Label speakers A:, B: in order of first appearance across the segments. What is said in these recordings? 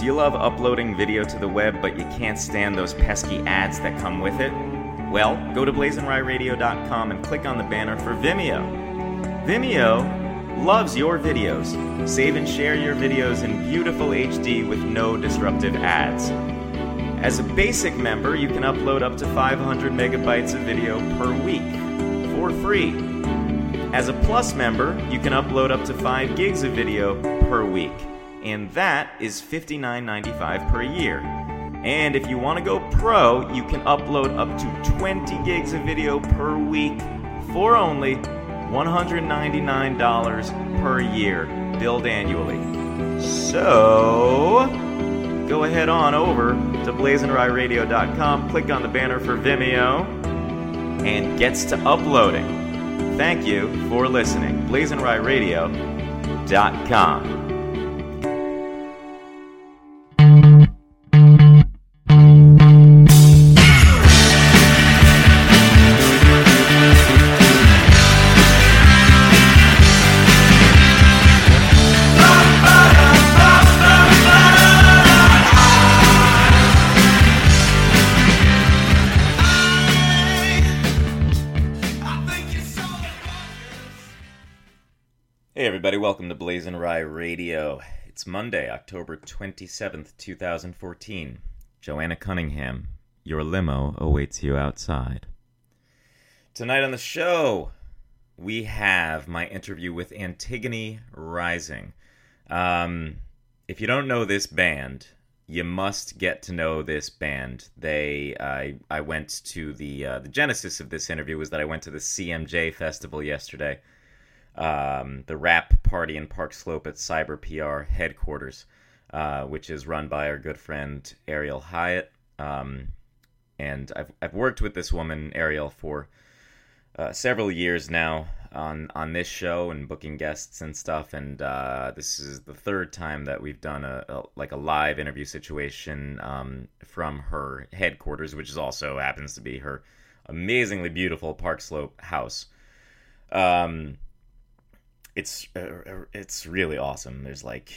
A: Do you love uploading video to the web, but you can't stand those pesky ads that come with it? Well, go to blazinryradio.com and click on the banner for Vimeo. Vimeo loves your videos. Save and share your videos in beautiful HD with no disruptive ads. As a basic member, you can upload up to 500 megabytes of video per week for free. As a Plus member, you can upload up to 5 gigs of video per week, and that is $59.95 per year. And if you want to go pro, you can upload up to 20 gigs of video per week for only $199 per year, billed annually. So, go ahead on over to blazinryradio.com, click on the banner for Vimeo, and gets to uploading. Thank you for listening. blazinryradio.com. welcome to BlazinRy Radio. It's Monday, October 27th, 2014. Joanna Cunningham, your limo awaits you outside. Tonight on the show, we have my interview with Antigone Rising. Um, if you don't know this band, you must get to know this band. They, I, I went to the uh, the genesis of this interview was that I went to the CMJ festival yesterday um, the wrap party in Park Slope at Cyber PR headquarters, uh, which is run by our good friend Ariel Hyatt. Um, and I've, I've worked with this woman, Ariel, for uh, several years now on on this show and booking guests and stuff. And uh, this is the third time that we've done a, a like a live interview situation um, from her headquarters, which is also happens to be her amazingly beautiful Park Slope house. Um, it's uh, it's really awesome. There's like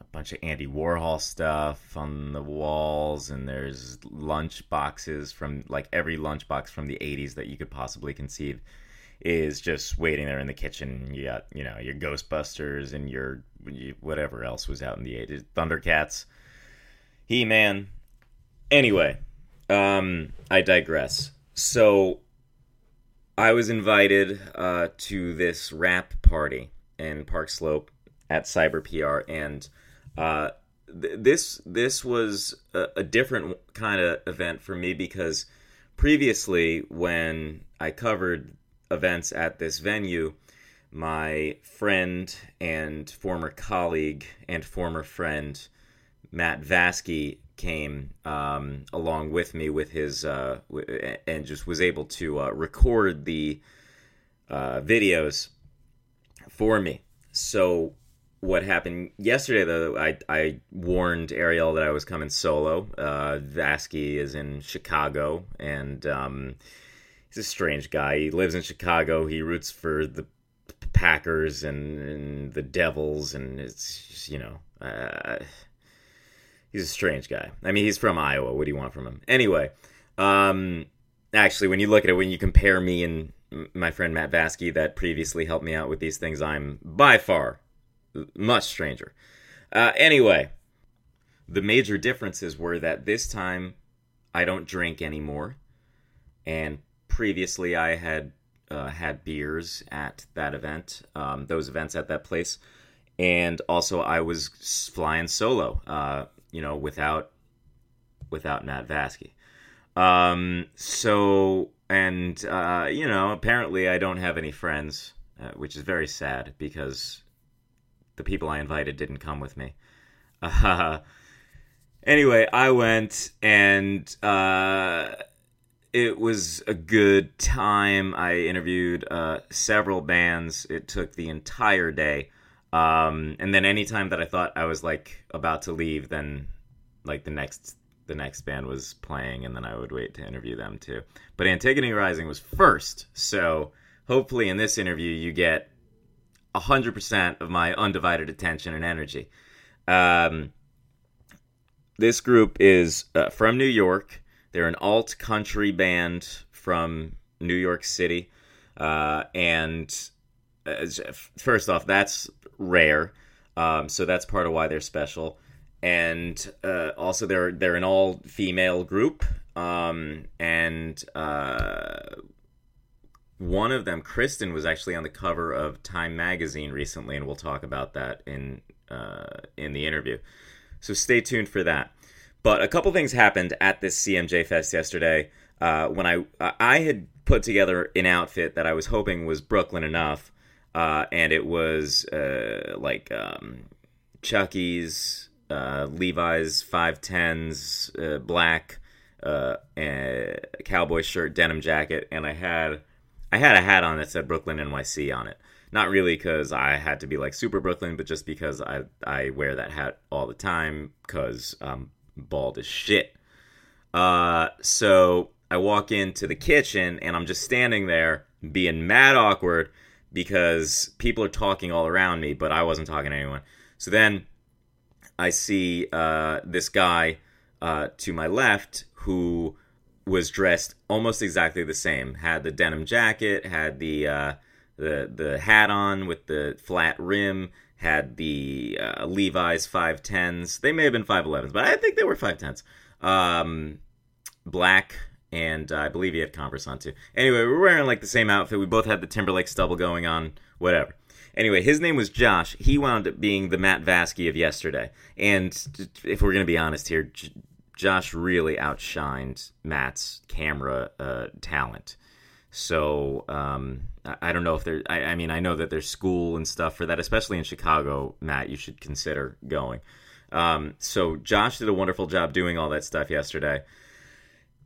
A: a bunch of Andy Warhol stuff on the walls, and there's lunch boxes from like every lunch box from the '80s that you could possibly conceive is just waiting there in the kitchen. You got you know your Ghostbusters and your whatever else was out in the '80s, Thundercats, He Man. Anyway, um, I digress. So I was invited uh, to this wrap party in Park Slope at Cyber PR, and uh, th- this this was a, a different kind of event for me because previously, when I covered events at this venue, my friend and former colleague and former friend Matt Vasky came um, along with me with his uh, w- and just was able to uh, record the uh, videos for me. So what happened yesterday though I, I warned ariel that i was coming solo. Uh, vasky is in chicago and um, he's a strange guy. He lives in chicago. He roots for the packers and, and the devils and it's just, you know uh, he's a strange guy. I mean, he's from Iowa. What do you want from him? Anyway, um, actually, when you look at it, when you compare me and my friend Matt Vasky, that previously helped me out with these things, I'm by far much stranger. Uh, anyway, the major differences were that this time I don't drink anymore, and previously I had uh, had beers at that event, um, those events at that place, and also I was flying solo. Uh, you know, without without Matt Vasky. Um, so and uh, you know, apparently I don't have any friends, uh, which is very sad because the people I invited didn't come with me. Uh, anyway, I went and uh, it was a good time. I interviewed uh, several bands. It took the entire day. Um, and then anytime that I thought I was like about to leave, then like the next the next band was playing, and then I would wait to interview them too. But Antigone Rising was first, so hopefully in this interview you get hundred percent of my undivided attention and energy. Um, this group is uh, from New York. They're an alt country band from New York City. Uh, and uh, first off, that's rare. Um, so that's part of why they're special. And uh, also, they're they're an all female group. Um, and uh, one of them, Kristen, was actually on the cover of Time magazine recently, and we'll talk about that in uh, in the interview. So stay tuned for that. But a couple things happened at this CMJ Fest yesterday. Uh, when I I had put together an outfit that I was hoping was Brooklyn enough, uh, and it was uh, like um, Chucky's, uh, Levi's five tens, uh, black, uh, and cowboy shirt, denim jacket, and I had I had a hat on that said Brooklyn NYC on it. Not really because I had to be like super Brooklyn, but just because I I wear that hat all the time because I'm bald as shit. Uh, so I walk into the kitchen and I'm just standing there being mad awkward because people are talking all around me, but I wasn't talking to anyone. So then I see uh, this guy uh, to my left who was dressed almost exactly the same. Had the denim jacket, had the uh, the the hat on with the flat rim, had the uh, Levi's five tens. They may have been five elevens, but I think they were five tens. Um, black, and uh, I believe he had Converse on too. Anyway, we are wearing like the same outfit. We both had the Timberlake stubble going on. Whatever. Anyway, his name was Josh. He wound up being the Matt Vasky of yesterday. And if we're gonna be honest here, Josh really outshined Matt's camera uh, talent. So um, I don't know if there. I, I, mean, I know that there's school and stuff for that, especially in Chicago. Matt, you should consider going. Um, so Josh did a wonderful job doing all that stuff yesterday,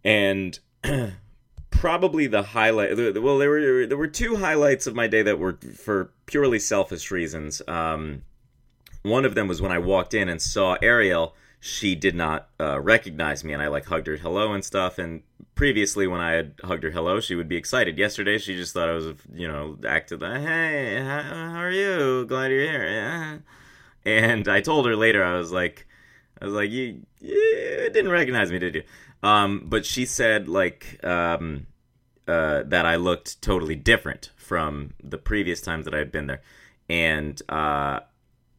A: and probably the highlight. Well, there were there were two highlights of my day that were for purely selfish reasons. Um, one of them was when I walked in and saw Ariel she did not uh, recognize me and I like hugged her hello and stuff. And previously, when I had hugged her hello, she would be excited. Yesterday, she just thought I was, you know, acted like, hey, how are you? Glad you're here. Yeah. And I told her later, I was like, I was like, you, you didn't recognize me, did you? Um, but she said like um, uh, that I looked totally different from the previous times that I had been there, and uh,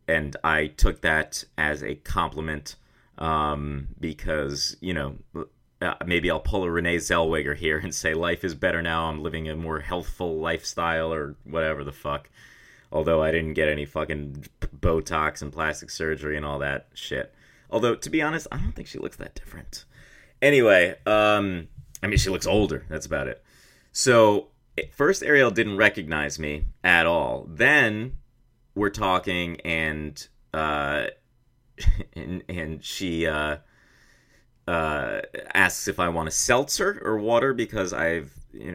A: and I took that as a compliment um, because you know uh, maybe I'll pull a Renee Zellweger here and say life is better now. I'm living a more healthful lifestyle or whatever the fuck. Although I didn't get any fucking Botox and plastic surgery and all that shit. Although to be honest, I don't think she looks that different. Anyway, um, I mean she looks older. That's about it. So first Ariel didn't recognize me at all. Then we're talking and uh, and and she uh, uh, asks if I want a seltzer or water because I've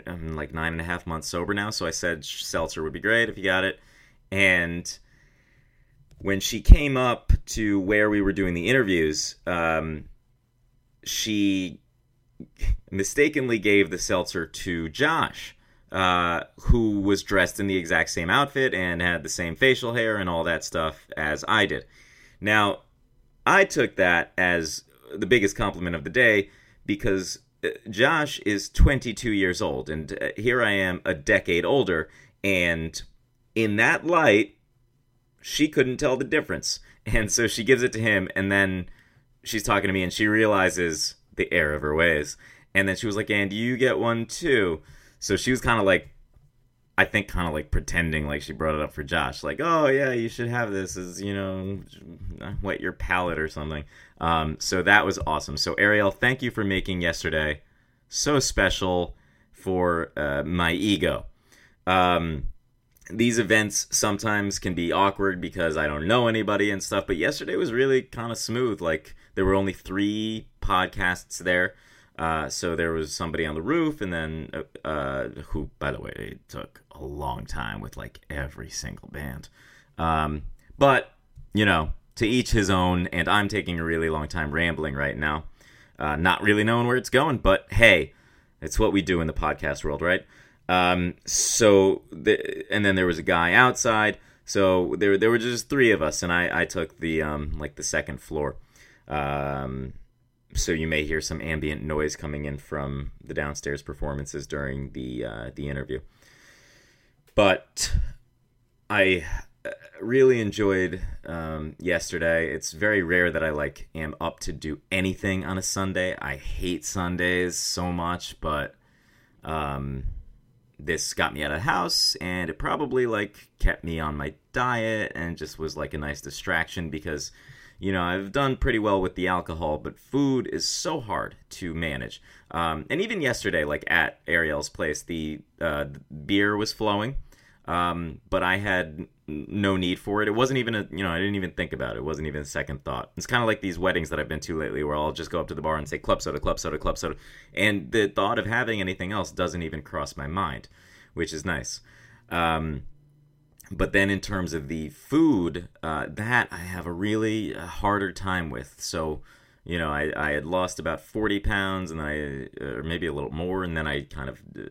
A: I'm like nine and a half months sober now. So I said seltzer would be great if you got it. And when she came up to where we were doing the interviews, um, she mistakenly gave the seltzer to Josh. Uh, who was dressed in the exact same outfit and had the same facial hair and all that stuff as I did. Now, I took that as the biggest compliment of the day because uh, Josh is 22 years old, and uh, here I am a decade older, and in that light, she couldn't tell the difference. And so she gives it to him, and then she's talking to me, and she realizes the error of her ways. And then she was like, And you get one too. So she was kind of like I think kind of like pretending like she brought it up for Josh, like, oh yeah, you should have this as you know, wet your palate or something. Um, so that was awesome. So Ariel, thank you for making yesterday so special for uh, my ego. Um, these events sometimes can be awkward because I don't know anybody and stuff, but yesterday was really kind of smooth. Like there were only three podcasts there. Uh, so there was somebody on the roof, and then uh, uh, who, by the way, it took a long time with like every single band. Um, but you know, to each his own. And I'm taking a really long time rambling right now, uh, not really knowing where it's going. But hey, it's what we do in the podcast world, right? Um, so, the, and then there was a guy outside. So there, there were just three of us, and I, I took the um, like the second floor. Um, so you may hear some ambient noise coming in from the downstairs performances during the uh, the interview. But I uh, really enjoyed um, yesterday. It's very rare that I like am up to do anything on a Sunday. I hate Sundays so much, but um, this got me out of the house, and it probably like kept me on my diet, and just was like a nice distraction because you know, I've done pretty well with the alcohol, but food is so hard to manage. Um, and even yesterday, like at Ariel's place, the, uh, beer was flowing, um, but I had no need for it. It wasn't even a, you know, I didn't even think about it. It wasn't even a second thought. It's kind of like these weddings that I've been to lately where I'll just go up to the bar and say club soda, club soda, club soda. And the thought of having anything else doesn't even cross my mind, which is nice. Um, but then in terms of the food, uh, that I have a really uh, harder time with. So, you know, I, I had lost about 40 pounds and I, uh, or maybe a little more, and then I kind of uh,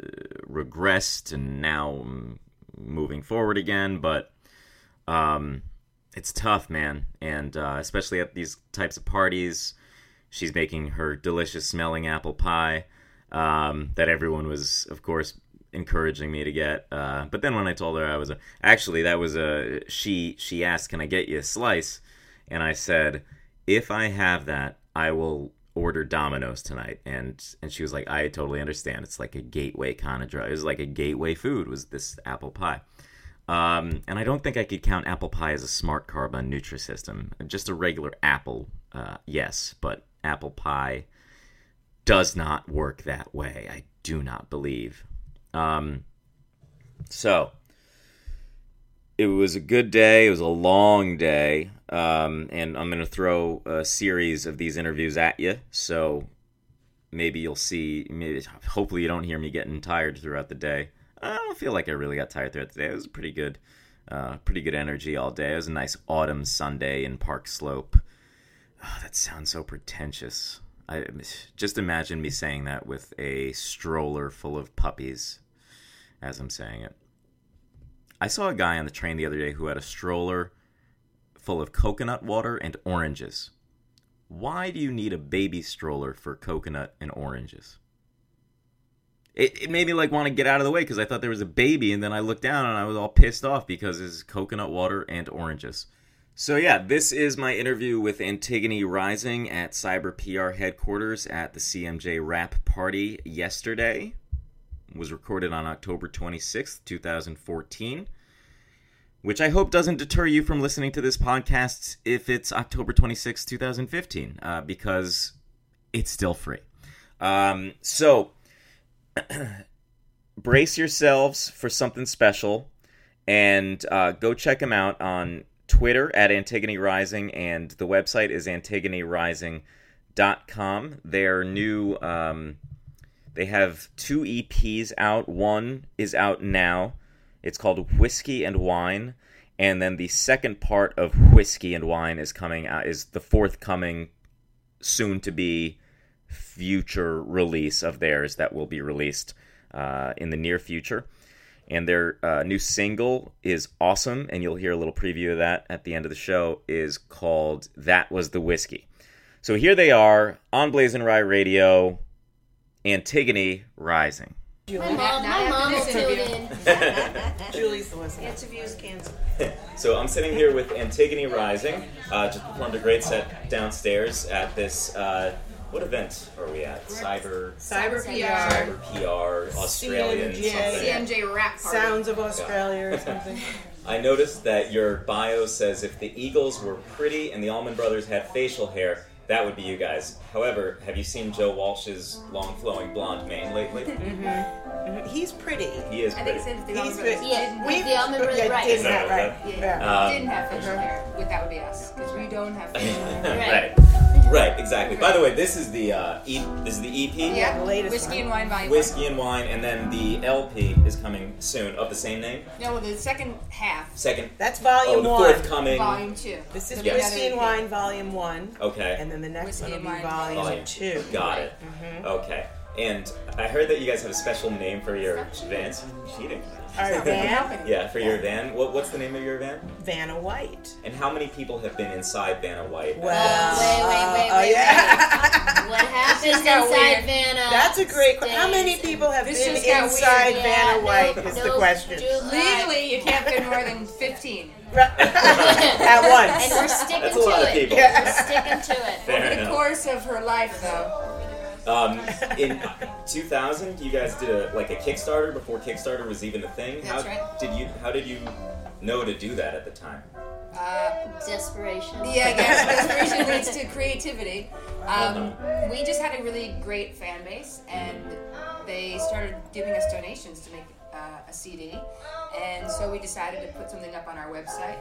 A: regressed and now I'm moving forward again. But um, it's tough, man. And uh, especially at these types of parties, she's making her delicious smelling apple pie um, that everyone was, of course, encouraging me to get. Uh, but then when I told her I was a, actually that was a she she asked, "Can I get you a slice?" And I said, "If I have that, I will order Domino's tonight." And and she was like, "I totally understand. It's like a gateway kind of drug. It was like a gateway food. Was this apple pie?" Um, and I don't think I could count apple pie as a smart carb on Nutrisystem. Just a regular apple, uh, yes, but apple pie does not work that way. I do not believe. Um, so it was a good day. It was a long day, um, and I'm going to throw a series of these interviews at you. So maybe you'll see. Maybe hopefully you don't hear me getting tired throughout the day. I don't feel like I really got tired throughout the day. It was pretty good, uh, pretty good energy all day. It was a nice autumn Sunday in Park Slope. Oh, that sounds so pretentious. I just imagine me saying that with a stroller full of puppies as I'm saying it. I saw a guy on the train the other day who had a stroller full of coconut water and oranges. Why do you need a baby stroller for coconut and oranges? It, it made me like want to get out of the way because I thought there was a baby, and then I looked down and I was all pissed off because it's coconut water and oranges. So, yeah, this is my interview with Antigone Rising at Cyber PR headquarters at the CMJ Wrap Party yesterday. It was recorded on October 26th, 2014, which I hope doesn't deter you from listening to this podcast if it's October 26th, 2015, uh, because it's still free. Um, so, brace yourselves for something special and uh, go check them out on Twitter at Antigone Rising, and the website is antigonerising.com. Their new, um, they have two EPs out. One is out now. It's called Whiskey and Wine, and then the second part of Whiskey and Wine is coming out. Is the forthcoming, soon to be, future release of theirs that will be released uh, in the near future and their uh, new single is awesome and you'll hear a little preview of that at the end of the show is called that was the whiskey so here they are on blazing rye radio antigone rising
B: My mom, my mom will tune in.
C: Julie's the listener.
B: Interviews canceled.
A: so i'm sitting here with antigone rising uh, just performed a great set downstairs at this uh, what event are we at cyber
C: Cyber PR.
A: cyber pr australian
C: CMJ.
A: something
B: CMJ wrap party.
C: Sounds of Australia or something.
A: I noticed that your bio says if the Eagles were pretty and the Allman Brothers had facial hair, that would be you guys. However, have you seen Joe Walsh's long flowing blonde mane lately? Mm-hmm. Mm-hmm. Mm-hmm.
C: He's pretty.
A: He is
D: I
A: pretty.
D: think it's if the
C: He's pretty.
B: Yeah,
C: We-
B: the Allman Brothers,
C: yeah,
B: right.
C: didn't
A: No,
C: have, right.
D: Yeah.
C: Yeah.
A: Um,
D: didn't have uh-huh. facial hair, but that would be us because we don't have facial hair.
A: right. Right, exactly. By the way, this is the uh, e- this is the EP.
D: Yeah,
C: the latest
D: whiskey
C: one.
D: and wine volume.
A: Whiskey and wine, and then the LP is coming soon of the same name.
D: No, the second half,
A: Second.
C: That's
A: Oh,
C: volume
A: the
C: one.
A: forthcoming.
D: volume two.
C: This is
A: Yes.
C: Whiskey and Wine Volume One,
A: Okay.
C: and then the next
D: Whiskey
C: one will
D: and
C: be
D: Wine
C: Volume
A: Volume.
C: Two.
A: Got it. Okay. And I heard that you guys have a special name for your van. Cheating.
C: Our van.
A: Yeah, for your van. What, what's the name of your van?
C: Vanna White.
A: And how many people have been inside Vanna White?
C: Well,
B: wait, wait, wait,
C: uh, Yeah.
B: What happens inside
D: weird.
B: Vanna?
C: That's a great question. How many people have
D: This
C: been inside
D: weird.
B: Yeah,
C: Vanna White?
B: no,
C: is
B: no,
C: the question.
B: July.
D: Legally, you can't fit more than 15.
C: At
B: And
C: once.
B: we're sticking
A: That's a
B: to
A: lot of
B: it.
A: people.
B: We're sticking to it.
A: Fair
D: Over the course of her life, though.
A: Um, in 2000, you guys did a like a Kickstarter before Kickstarter was even a thing.
D: That's
A: how
D: right.
A: did you? How did you know to do that at the time?
D: Uh,
B: Desperation.
D: yeah, I guess desperation leads to creativity. Um, we just had a really great fan base, and they started giving us donations to make uh, a CD. And so we decided to put something up on our website.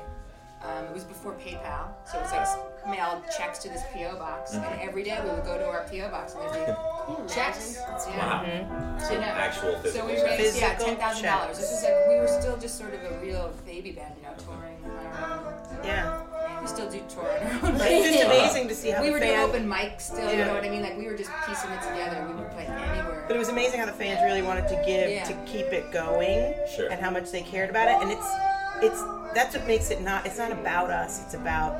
D: Um, it was before PayPal, so it was like mailed checks to this PO box, and every day we would go to our PO box and there'd be checks.
A: Wow.
D: Yeah.
A: So
D: I know.
A: actual
D: So
A: physical.
D: we
A: checks.
D: raised yeah ten thousand dollars. This was like we were still just sort of a real baby band, you know, touring on our own.
C: Yeah.
D: We still do tour on our own.
C: But it's just amazing to see how
D: we
C: the
D: were doing
C: fans.
D: open mic still, you know what I mean? Like we were just piecing it together. We would play anywhere.
C: But it was amazing how the fans really wanted to give
D: Yeah.
C: to keep it going,
A: Sure.
C: and how much they cared about it. And it's it's that's what makes it not. It's not about us. It's about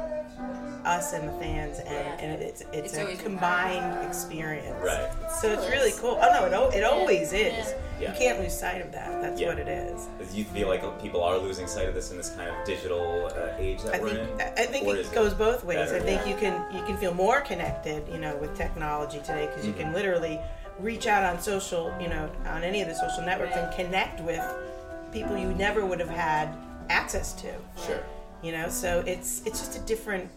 C: us and the fans, and,
D: Yeah.
C: and it's it's,
D: It's
C: a
D: always
C: combined experience.
A: Right.
C: So it's really cool. Oh no, it al- it always is.
A: Yeah.
C: You can't lose sight of that. That's
A: Yeah.
C: what it is.
A: Do you feel like people are losing sight of this in this kind of digital uh, age that
C: I
A: we're
C: think
A: in?
C: I I think
A: Or
C: it
A: is
C: goes both ways.
A: better?
C: I think you can you can feel more connected, you know, with technology today because you
A: Mm-hmm.
C: can literally reach out on social, you know, on any of the social networks and connect with people you never would have had access to.
A: Sure.
C: You know, so it's it's just a different.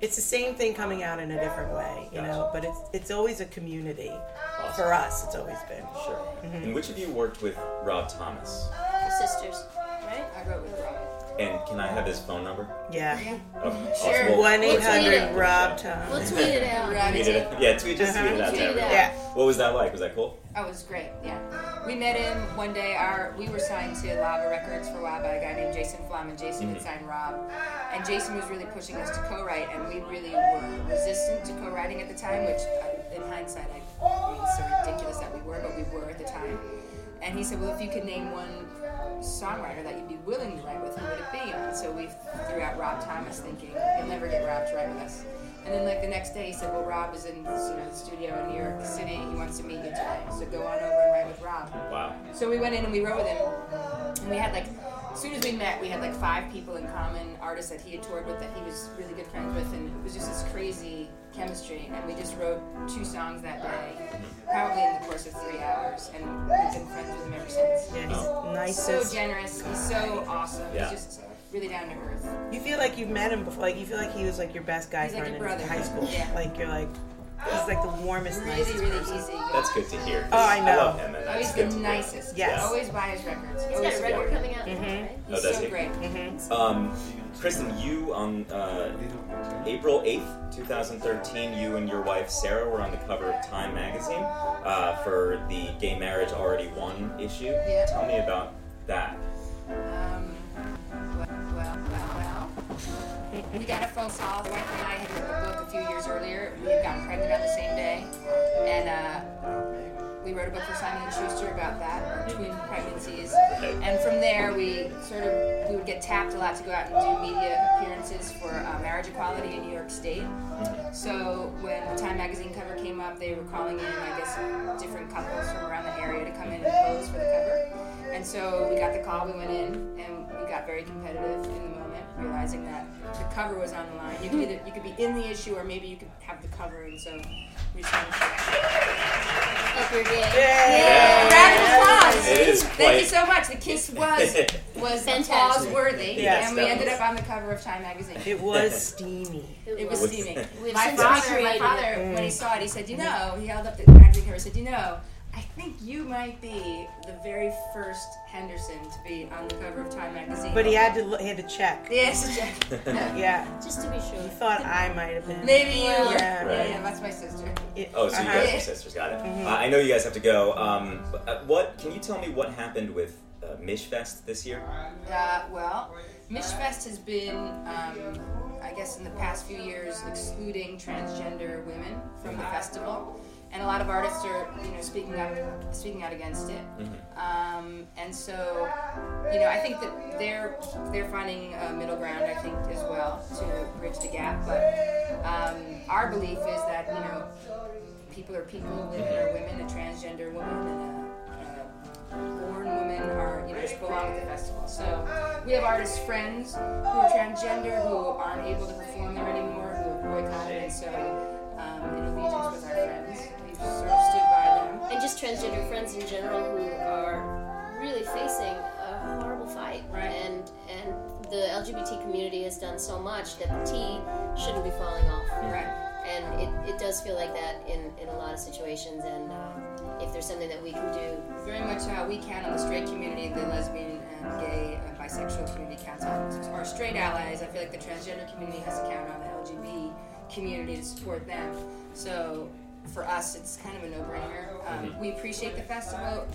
C: It's the same thing coming out in a different way, you know. But it's it's always a community. For us, it's always been.
A: Sure.
C: Mm-hmm.
A: And which of you worked with Rob Thomas?
B: Sisters, right?
D: I wrote with Rob.
A: And can I have his phone number?
C: Yeah.
A: Oh,
D: Sure.
C: One eight
B: tweet
C: hundred
B: it.
C: Rob
B: We'll
C: Thomas.
B: tweet it out.
A: Tweet it. Yeah, tweet just tweet it out
B: Tweet
A: there.
B: it out.
C: Yeah.
A: What was that like? Was that cool?
D: Oh, it was great. Yeah, we met him one day. Our we were signed to Lava Records for a while by a guy named Jason Flom, and Jason had signed Rob. And Jason was really pushing us to co-write, and we really were resistant to co-writing at the time. Which, uh, in hindsight, I mean, it's so ridiculous that we were, but we were at the time. And he said, "Well, if you could name one songwriter that you'd be willing to write with, who would it be?" And so we threw out Rob Thomas, thinking you'll never get Rob to write with us. And then like the next day, he said, "Well, Rob is in you know the studio in New York City. He wants to meet you today. So go on over and write with Rob."
A: Wow.
D: So we went in and we wrote with him, and we had like, as soon as we met, we had like five people in common, artists that he had toured with that he was really good friends with, and it was just this crazy chemistry. And we just wrote two songs that day, probably in the course of three hours, and we've been friends with him ever since.
C: Yeah, he's
A: Oh.
C: nice.
D: So generous, he's so awesome.
A: Yeah.
D: He's just really down to earth.
C: You feel like you've met him before. Like you feel like he was like your best guy
D: He's like
C: friend
D: your
C: in high school.
D: Yeah.
C: Like you're like he's like the warmest,
D: Really,
C: nicest
D: really
C: person.
D: easy.
A: That's good to hear.
C: Oh, I know.
A: love him, and
D: Oh,
A: that's
D: he's the
A: to hear.
D: nicest.
C: Yes.
D: Always buy his records.
B: He's
D: Always
B: got a record
D: support.
B: coming out now, right?
A: Oh,
D: He's
A: does
D: so
A: he?
D: great.
A: Um, Kristen, you on uh, April 8th, 2013, you and your wife Sarah were on the cover of Time magazine uh, for the Gay Marriage Already Won issue.
D: Yeah.
A: Tell me about that.
D: We got a phone call. The wife and I had written a book a few years earlier. We had gotten pregnant on the same day, and uh, we wrote a book for Simon and Schuster about that, twin pregnancies. And from there, we sort of we would get tapped a lot to go out and do media appearances for uh, marriage equality in New York State. So when the Time magazine cover came up, they were calling in, I guess, different couples from around the area to come in and pose for the cover. And so we got the call, we went in, and we got very competitive in the realizing that the cover was on the line. You could either you could be in the issue, or maybe you could have the cover. And so we just went for it.
B: Up your game.
C: Yeah.
D: Round of applause.
A: It is
D: Thank you so much. The kiss was was
B: Fantastic.
D: applause worthy,
C: Yes,
D: and we
A: that
D: ended
A: was-
D: up on the cover of Time magazine.
C: It was steamy.
D: It was
A: was-
D: steaming.
B: We've
D: My father, my father, when he mm. saw it, he said, "You know," he held up the magazine cover. He said, "You know, I think you might be the very first Henderson to be on the cover of Time magazine."
C: But he had to look- he had to check.
D: Yes,
C: Yeah.
B: Just to be sure.
C: He thought I might have been.
D: maybe you. were.
C: Yeah.
D: yeah, yeah, that's my sister.
C: It-
A: Oh, so you
C: uh-huh.
A: guys are sisters, got it. Uh, I know you guys have to go. Um, but, uh, what can you tell me? What happened with uh, Michfest this year?
D: Uh, well, Michfest has been, um, I guess, in the past few years, excluding transgender women from the festival, and a lot of artists are, you know, speaking up, speaking out against it. Um, and so, you know, I think that they're they're finding a middle ground. I think as well to bridge the gap. But Um, our belief is that you know people are people, women are women, a transgender woman and a, a born woman are you know just belong at the festival. So we have artist friends who are transgender who aren't able to perform there anymore, who have boycotted, and so um, in allegiance with our friends, we've sort of stood by them.
B: And just transgender friends in general who are really facing a horrible fight.
D: Right.
B: And and the LGBT community has done so much that the T shouldn't be falling off.
D: Right.
B: And it, it does feel like that in, in a lot of situations. And uh, if there's something that we can do,
D: Very much uh, we count on the straight community, the lesbian and gay and bisexual community counts on our straight allies. I feel like the transgender community has to count on the LGBT community to support them. So for us, it's kind of a no-brainer. Um, we appreciate the festival.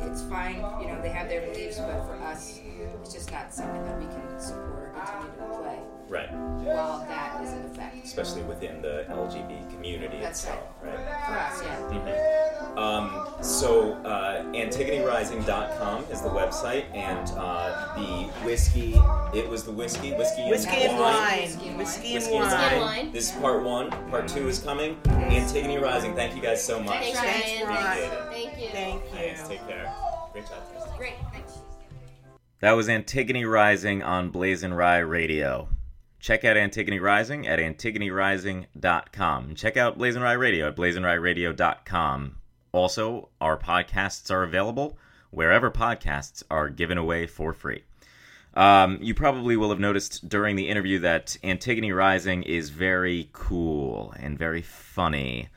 D: It's fine, you know, they have their beliefs, but for us, it's just not something that we can support or continue to play
A: Right.
D: while that is in effect.
A: Especially within the LGBT community
D: That's
A: itself, right?
D: For us, yeah.
A: Um, so, uh, AntigoneRising.com is the website, and uh, the whiskey, it was the whiskey, whiskey,
C: Whiskey and wine.
D: Whiskey and
C: Whiskey and
A: Whiskey and
C: wine.
B: and wine.
A: This is part one. Part two is coming. Antigone Rising, thank you guys so much.
B: Thanks,
C: Thanks,
B: Ryan.
C: Ryan.
B: Thank you.
C: Thank
A: Thanks,
C: you.
A: take care. Great job.
D: Great, thanks.
A: That was Antigone Rising on BlazinRy Radio. Check out Antigone Rising at antigonerising.com. Check out BlazinRy Radio at blazinryradio.com. Also, our podcasts are available wherever podcasts are given away for free. Um, you probably will have noticed during the interview that Antigone Rising is very cool and very funny,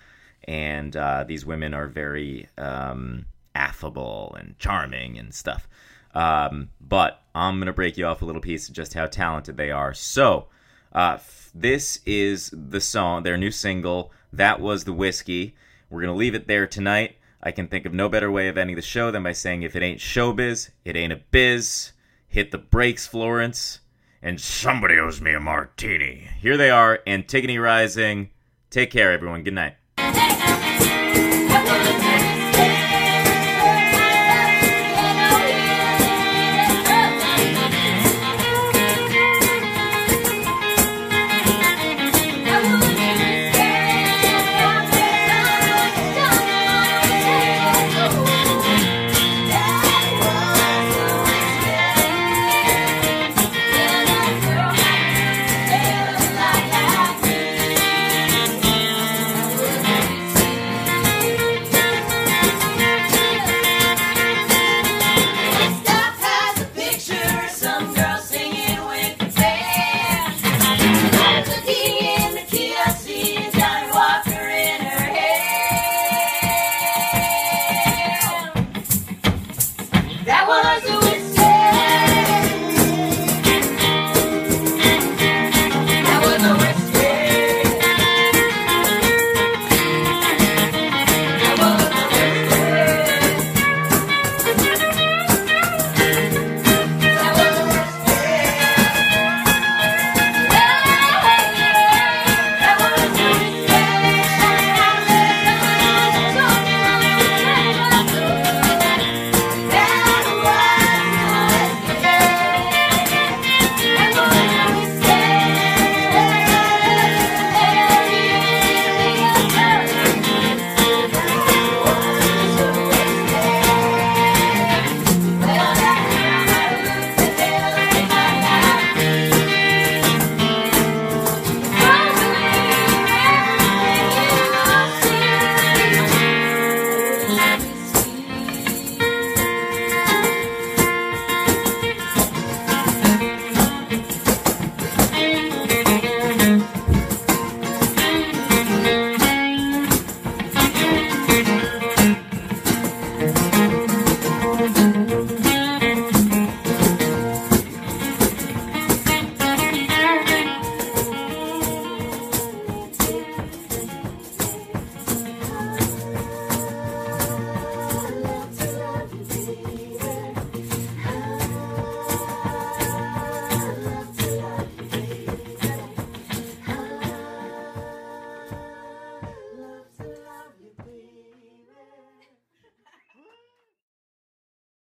A: and uh, these women are very um, affable and charming and stuff. Um, but I'm gonna break you off a little piece of just how talented they are. So, uh, f- this is the song, their new single. That was the whiskey. We're gonna leave it there tonight. I can think of no better way of ending the show than by saying, if it ain't showbiz, it ain't a biz. Hit the brakes, Florence. And somebody owes me a martini. Here they are, Antigone Rising. Take care, everyone. Good night.